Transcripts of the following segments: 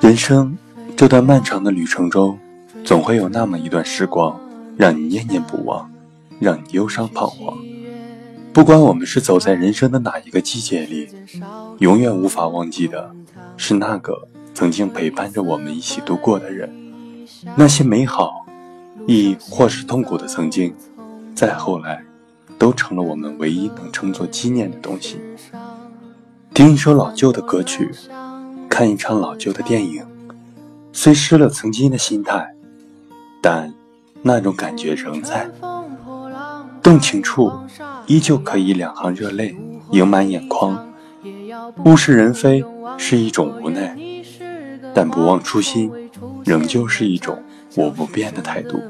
人生这段漫长的旅程中，总会有那么一段时光，让你念念不忘，让你忧伤彷徨。不管我们是走在人生的哪一个季节里，永远无法忘记的是那个曾经陪伴着我们一起度过的人。那些美好，亦或是痛苦的曾经，再后来，都成了我们唯一能称作纪念的东西。听一首老旧的歌曲，看一场老旧的电影，虽失了曾经的心态，但那种感觉仍在。动情处，依旧可以两行热泪盈满眼眶。物是人非是一种无奈，但不忘初心，仍旧是一种我不变的态度。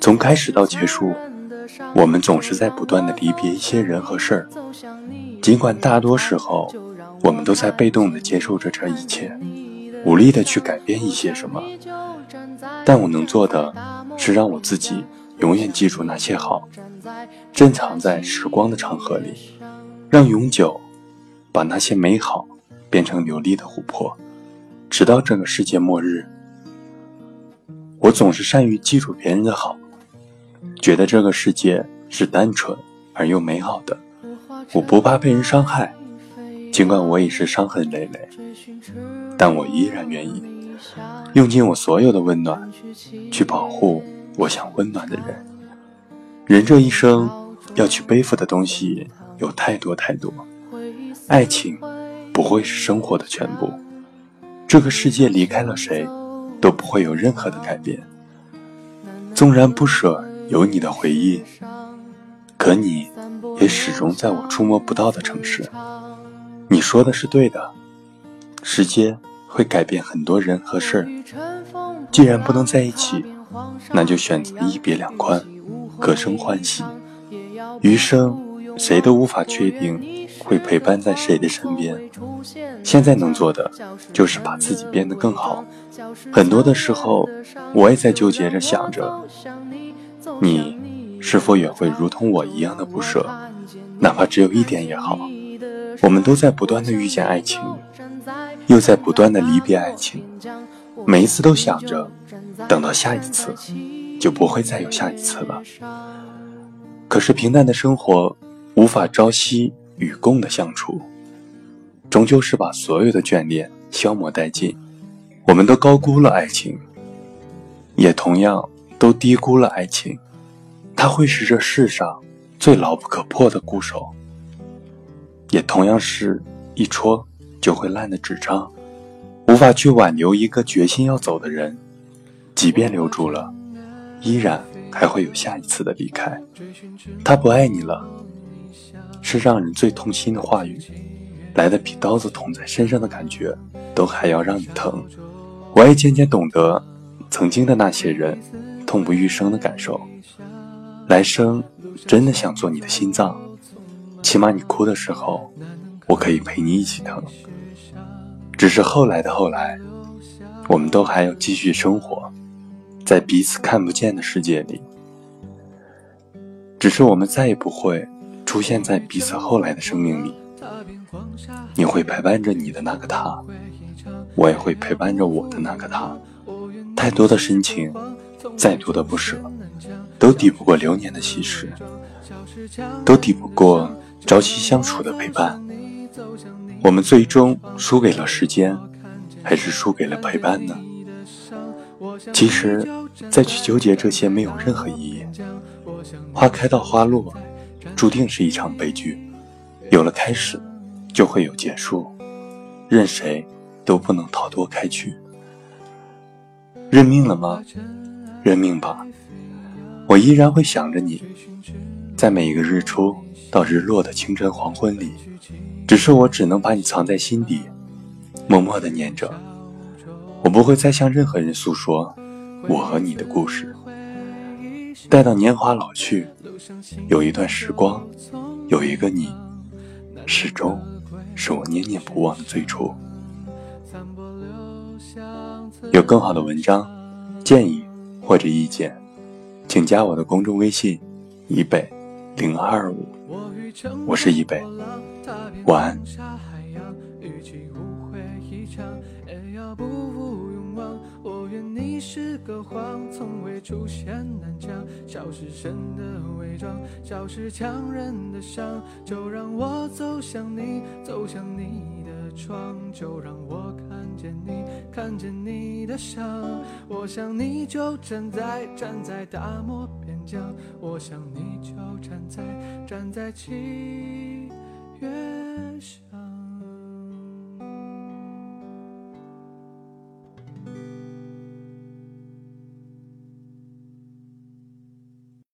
从开始到结束，我们总是在不断的离别一些人和事儿。尽管大多时候，我们都在被动的接受着这一切，无力的去改变一些什么，但我能做的，是让我自己永远记住那些好，珍藏在时光的长河里，让永久把那些美好变成流利的琥珀，直到这个世界末日。我总是善于记住别人的好，觉得这个世界是单纯而又美好的。我不怕被人伤害，尽管我已是伤痕累累，但我依然愿意用尽我所有的温暖，去保护我想温暖的人。人这一生要去背负的东西有太多太多，爱情不会是生活的全部。这个世界离开了谁，都不会有任何的改变。纵然不舍有你的回忆，可你。也始终在我触摸不到的城市。你说的是对的，时间会改变很多人和事儿。既然不能在一起，那就选择一别两宽，各生欢喜。余生谁都无法确定会陪伴在谁的身边。现在能做的就是把自己变得更好。很多的时候，我也在纠结着想着你。是否也会如同我一样的不舍？哪怕只有一点也好。我们都在不断的遇见爱情，又在不断的离别爱情。每一次都想着，等到下一次，就不会再有下一次了。可是平淡的生活，无法朝夕与共的相处，终究是把所有的眷恋消磨殆尽。我们都高估了爱情，也同样都低估了爱情。它会是这世上最牢不可破的固守，也同样是一戳就会烂的纸张，无法去挽留一个决心要走的人。即便留住了，依然还会有下一次的离开。他不爱你了，是让人最痛心的话语，来的比刀子捅在身上的感觉都还要让你疼。我也渐渐懂得，曾经的那些人，痛不欲生的感受。来生真的想做你的心脏，起码你哭的时候，我可以陪你一起疼。只是后来的后来，我们都还要继续生活在彼此看不见的世界里。只是我们再也不会出现在彼此后来的生命里。你会陪伴着你的那个他，我也会陪伴着我的那个他。太多的深情，再多的不舍。都抵不过流年的稀释，都抵不过朝夕相处的陪伴。我们最终输给了时间，还是输给了陪伴呢？其实，再去纠结这些没有任何意义。花开到花落，注定是一场悲剧。有了开始，就会有结束。任谁都不能逃脱开去。认命了吗？认命吧。我依然会想着你，在每一个日出到日落的清晨黄昏里，只是我只能把你藏在心底，默默的念着。我不会再向任何人诉说我和你的故事。待到年华老去，有一段时光，有一个你，始终是我念念不忘的最初。有更好的文章、建议或者意见，请加我的公众微信：以北零二五。我是以北，晚安。我愿你是个谎，从未出现南墙，笑是神的伪装，笑是强忍的伤。就让我走向你，走向你的窗，就让我看。看见你的笑。我想你就站在站在大漠边疆，我想你就站在站在七。